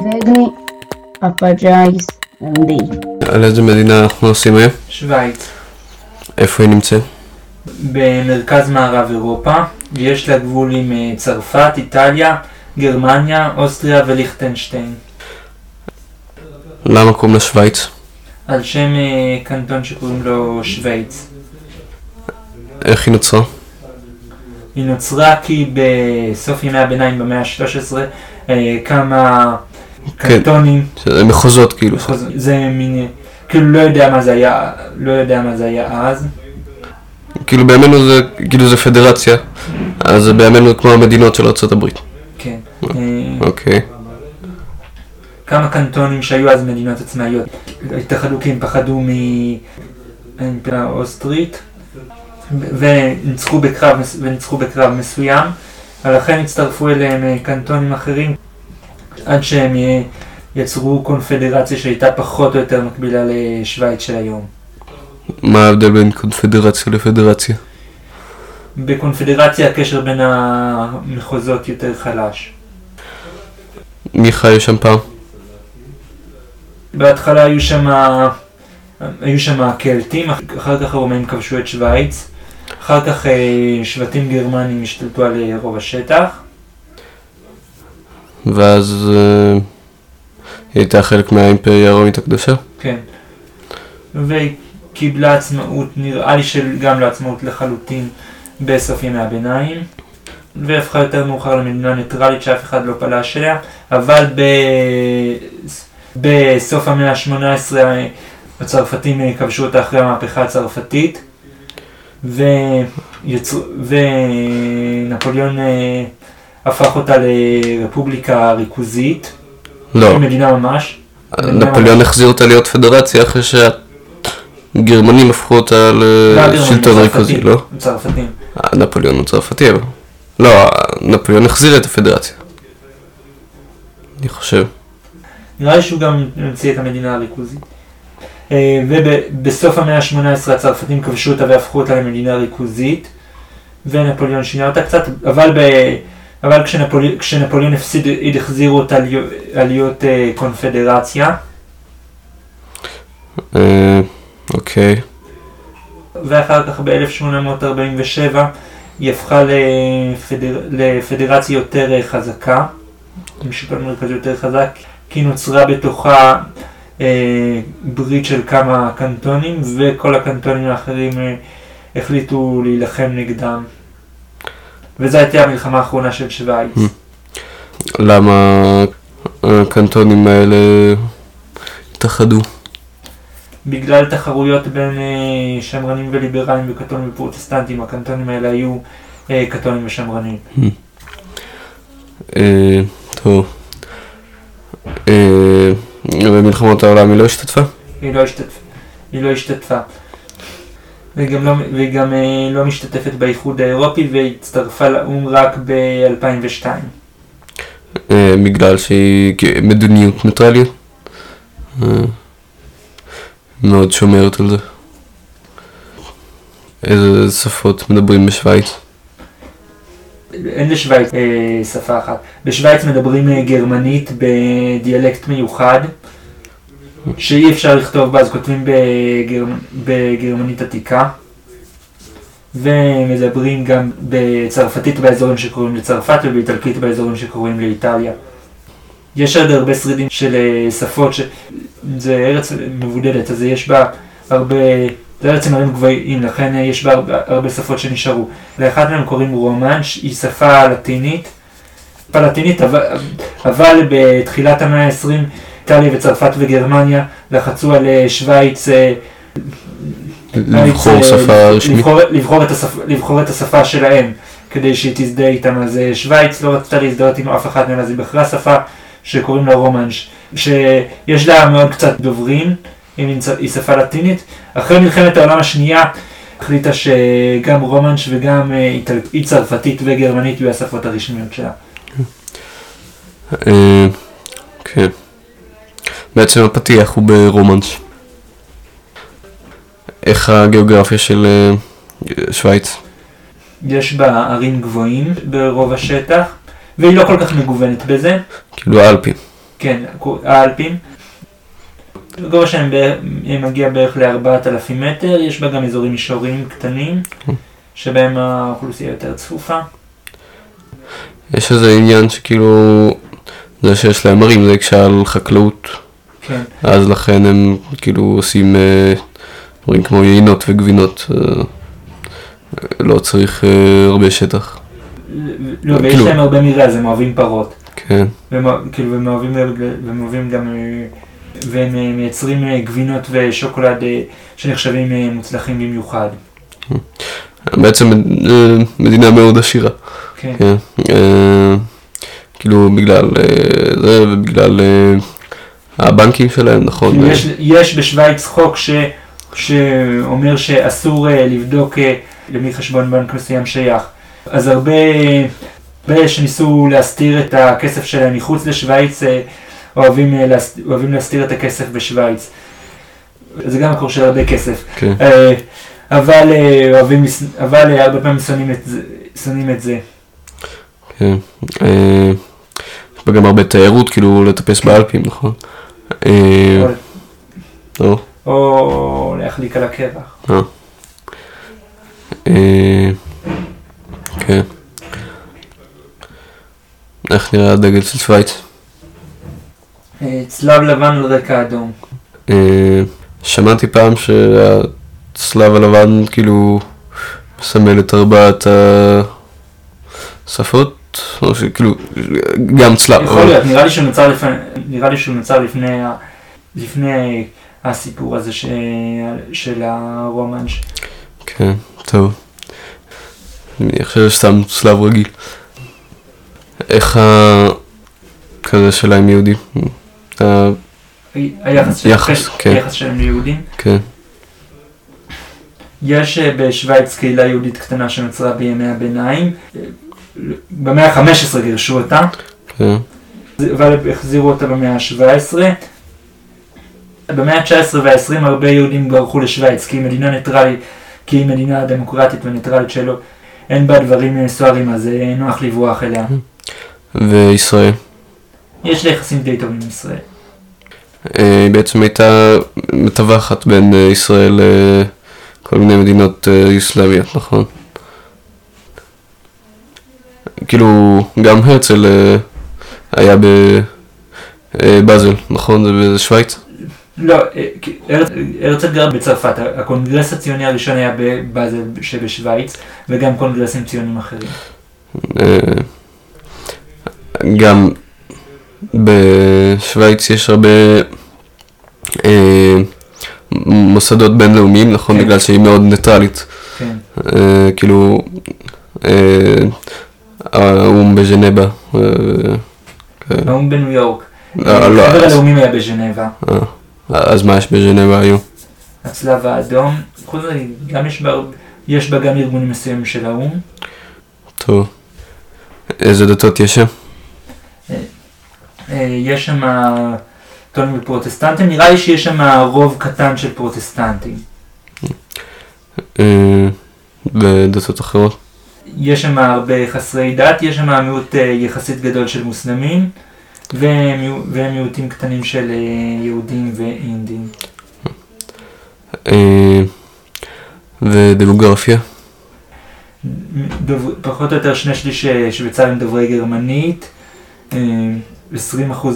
Degni, Apagais, MD. על איזה מדינה אנחנו נוסעים היום? שווייץ, איפה היא נמצאת? במרכז מערב אירופה, יש לה גבול עם אה, צרפת, איטליה, גרמניה, אוסטריה וליכטנשטיין, למה קוראים לה שווייץ? על שם אה, קנטון שקוראים לו שווייץ. איך היא נוצרה? היא נוצרה כי בסוף ימי הביניים במאה ה-13 אה, כן. קנטונים, זה מחוזות כאילו. מחוז- זה מין, כאילו לא יודע מה זה היה, לא יודע מה זה היה אז, כאילו בימינו זה, כאילו זה פדרציה. אז זה בימינו כמו המדינות של ארה"ב. כן. אה, אוקיי. כמה קנטונים שהיו אז מדינות עצמאיות התאחדו כי הם פחדו מהאימפריה האוסטרית וניצחו בקרב, וניצחו בקרב מסוים ולכן הצטרפו אליהם אה, קנטונים אחרים עד שהם יצרו קונפדרציה שהייתה פחות או יותר מקבילה לשוויץ של היום. מה ההבדל בין קונפדרציה לפדרציה? בקונפדרציה הקשר בין המחוזות יותר חלש. מי חי שם פעם? בהתחלה היו שם היו שם הקלטים, אחר כך הרומאים כבשו את שווייץ, אחר כך אה, שבטים גרמנים השתלטו על אה, רוב השטח, ואז אה, היא הייתה חלק מהאימפריה הרומית הקדושה? כן, והיא קיבלה עצמאות, נראה לי שגם לא עצמאות לחלוטין בסוף ימי הביניים, והפכה יותר מאוחר למדינה ניטרלית שאף אחד לא פלש אליה, אבל ב... בסוף המאה ה-18 הצרפתים כבשו אותה אחרי המהפכה הצרפתית, ויצר... ונפוליאון אה, הפך אותה לרפובליקה ריכוזית, לא. מדינה ממש. נפוליאון החזיר אותה להיות פדרציה אחרי שהגרמנים הפכו אותה לשלטון ריכוזי, לא? הצרפתים. אה, נפוליאון הוא צרפתי, אבל... לא, נפוליאון החזיר את הפדרציה. אני חושב. נראה לי שהוא גם המציא את המדינה הריכוזית. אה, ובסוף המאה ה-18 הצרפתים כבשו אותה והפכו אותה למדינה ריכוזית, ונפוליאון שינה אותה קצת, אבל, ב... אבל כשנפולי... כשנפוליאון הפסיד, החזירו אותה להיות, להיות אה, קונפדרציה, אה, אוקיי. ואחר כך ב-1847 היא הפכה לפדר... לפדרציה יותר אה, חזקה, עם שלטון מרכזי יותר חזק, כי נוצרה בתוכה אה, ברית של כמה קנטונים, וכל הקנטונים האחרים אה, החליטו להילחם נגדם. וזו הייתה המלחמה האחרונה של שווייץ. Mm. למה הקנטונים האלה התאחדו? בגלל תחרויות בין אה, שמרנים וליברלים וקתולים ופרוטסטנטים, הקנטונים האלה היו אה, קתולים ושמרנים. אה, טוב. אה, במלחמות העולם היא לא השתתפה? היא לא השתתפה. היא לא השתתפה. וגם לא, וגם אה, לא משתתפת באיחוד האירופי והצטרפה לאו"ם רק ב-2002. אה, בגלל שהיא כ- מדיניות ניטרליות? אה, מאוד שומרת על זה. איזה שפות מדברים בשוויץ? אין לשוויץ אה, שפה אחת. בשוויץ מדברים אה, גרמנית בדיאלקט מיוחד, שאי אפשר לכתוב בה, אז כותבים בגר... בגרמנית עתיקה. ומדברים גם בצרפתית באזורים שקוראים לצרפת ובאיטלקית באזורים שקוראים לאיטליה. יש עוד הרבה שרידים של אה, שפות, ש... זה ארץ מבודדת, אז יש בה הרבה, זה ארץ עם הרים גבוהים, לכן אה, יש בה הרבה, הרבה שפות שנשארו. לאחת מהן קוראים רומנש, היא שפה לטינית, שפה לטינית, אבל, אבל בתחילת המאה ה-20 איטליה וצרפת וגרמניה לחצו על אה, שווייץ אה, לבחור אה, שפה רשמית? לבחור, לבחור, את השפ, לבחור את השפה שלהם כדי שהיא תזדהה איתם. אז שווייץ לא רצתה להזדהות עם אף אחת מהן, אז היא בחרה שפה שקוראים לה רומנש, שיש לה מאוד קצת דוברים, היא, היא שפה לטינית. אחרי מלחמת העולם השנייה החליטה שגם רומנש וגם אי צרפתית וגרמנית יהיו השפות הרשמיות שלה. כן. בעצם הפתיח הוא ברומנש. איך הגיאוגרפיה של אה, שוויץ? יש בה ערים גבוהים ברוב השטח, והיא לא כל כך מגוונת בזה. כאילו האלפים. כן, האלפים. הגובה שלהם מגיע בערך ל-4,000 מטר, יש בה גם אזורים מישוריים קטנים, שבהם האוכלוסייה יותר צפופה. יש איזה עניין שכאילו, זה שיש להם ערים זה הקשה על חקלאות, כן, אז לכן הם כאילו עושים אה, דברים כמו יינות וגבינות, אה, לא צריך אה, הרבה שטח, לא, ויש כאילו- להם הרבה מרעה, אז הם אוהבים פרות. כן, והם כאילו, והם אוהבים, גם, והם מייצרים גבינות ושוקולד שנחשבים מוצלחים במיוחד. בעצם מדינה מאוד עשירה, כן, כן, כאילו בגלל זה ובגלל הבנקים שלהם, נכון, אה, יש, יש בשוויץ חוק ש, שאומר שאסור אה, לבדוק אה, למי חשבון בנק מסוים שייך. אז הרבה, הרבה שניסו להסתיר את הכסף שלהם מחוץ לשוויץ, אה, אוהבים, אה, אוהבים להסתיר את הכסף בשוויץ. זה גם מקור של הרבה כסף. כן. אה, אבל, אה, אוהבים, אבל אה, הרבה פעמים שונאים את זה. שונאים את זה. כן. אה, יש בה גם הרבה תיירות, כאילו לטפס באלפים, נכון? אה, או- לא, או להחליק על הקרח. כן. איך נראה הדגל של שווייץ? אה, צלב לבן על רקע אדום. אה, שמעתי פעם שהצלב הלבן כאילו מסמל את ארבעת השפות, או שכאילו גם צלב. יכול להיות, נראה לי שהוא נוצר לפני, נראה לי שהוא נוצר לפני, לפני הסיפור הזה ש, של הרומנש. כן, טוב. אני חושב שסתם צלב רגיל. איך ה... כזה שלה עם יהודים? ה- היחס, של- יחס, כן. היחס שלהם ליהודים. כן, יש אה, בשוויץ קהילה יהודית קטנה שנוצרה בימי הביניים. אה, במאה ה-15 גירשו אותה, כן, אבל החזירו אותה במאה ה-17. במאה ה-19 וה-20 הרבה יהודים ברחו לשוויץ, כי היא מדינה ניטרלית, כי היא מדינה דמוקרטית וניטרלית שלו. אין בה דברים אה, סוערים, אז אה, נוח לברוח אליה. וישראל. יש לי יחסים די טובים עם ישראל. אה, היא בעצם הייתה מתווכת בין אה, ישראל לכל מיני מדינות אה, אסלאמיות, נכון? כאילו, גם הרצל אה, היה בבאזל, נכון? זה בשוויץ? לא, אה, הרצל גר בצרפת, הקונגרס הציוני הראשון היה בבאזל שבשוויץ, וגם קונגרסים ציונים אחרים. אה, גם בשוויץ יש הרבה אה, מוסדות בינלאומיים, נכון? כן. בגלל שהיא מאוד ניטרלית. כן. אה, כאילו, אה, האו"ם בז'נבה. אה, כן. האו"ם בניו יורק. לא, לא, חבר הלאומים היה בז'נבה. אה, אז מה יש בז'נבה היום? הצלב האדום. חוץ מזה, גם יש בה, יש בה גם ארגונים מסוימים של האו"ם. טוב. איזה דתות יש שם? אה, יש שם קתולים ופרוטסטנטים, נראה לי שיש שם רוב קטן של פרוטסטנטים. אה, ודתות אחרות? יש שם הרבה חסרי דת, יש שם מיעוט אה, יחסית גדול של מוסלמים, ומיעו- ומיעוטים קטנים של אה, יהודים ואינדים. אה, ודמוגרפיה? פחות או יותר שני שליש שוויצרים דוברי גרמנית, אה, 20%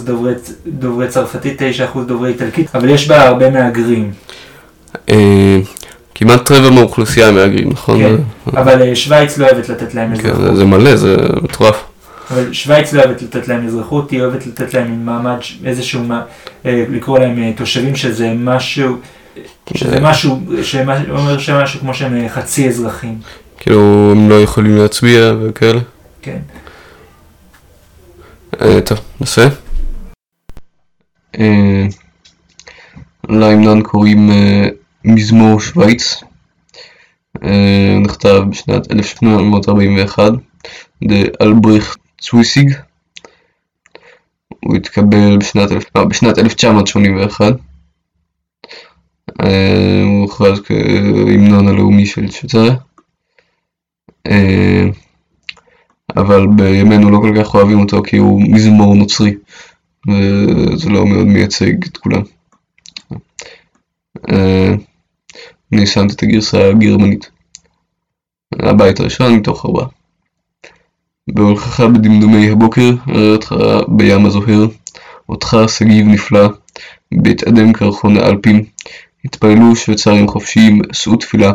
דוברי, דוברי צרפתית, 9% דוברי איטלקית, אבל יש בה הרבה מהגרים. אה, כמעט רבע מהאוכלוסייה הם מהגרים, נכון? כן, זה- אבל אה, שווייץ לא אוהבת לתת להם כן, אזרחות. זה- זה מלא, זה מטורף. אבל שווייץ לא אוהבת לתת להם אזרחות, היא אוהבת לתת להם מעמד, איזשהו, מה- אה, לקרוא להם אה, תושבים שזה משהו, שזה אה. משהו, שמה- אומר שמשהו כמו שהם אה, חצי אזרחים. כאילו, הם לא יכולים להצביע וכאלה. כן. אה, טוב. אה, להמנון קוראים אה, מזמור שווייץ. אה, נכתב בשנת 1841 לאלבריכט צוויסיג. הוא התקבל בשנת, אה, בשנת 1981. אה, הוא הוכרז כהמנון הלאומי של שוויצריה. אבל בימינו לא כל כך אוהבים אותו כי הוא מזמור נוצרי. וזה לא מאוד מייצג את כולם. אני שמתי את הגרסה הגרמנית. הבית הראשון מתוך ארבעה. בהולכך בדמדומי הבוקר, אראה אותך בים הזוהר, אותך שגיב נפלא, בית אדם קרחון האלפים, התפללו שוויצרים חופשיים, שאו תפילה,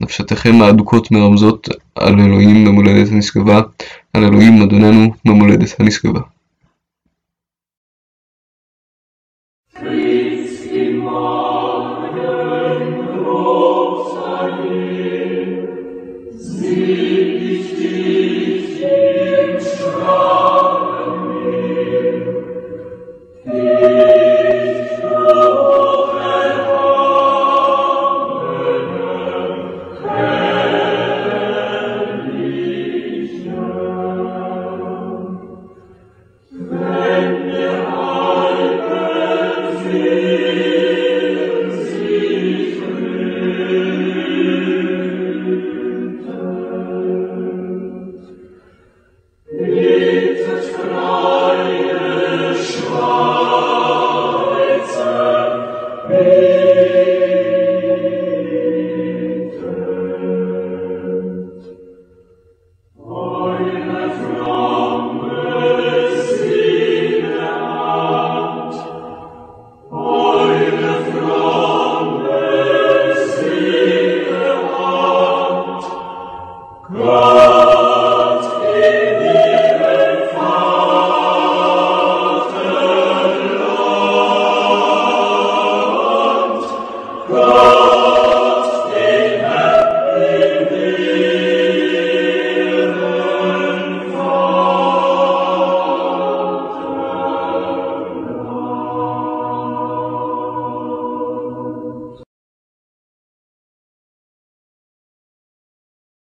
נפשתכם האדוקות מרמזות על אלוהים במולדת הנשגבה, על אלוהים אדוננו במולדת הנשגבה.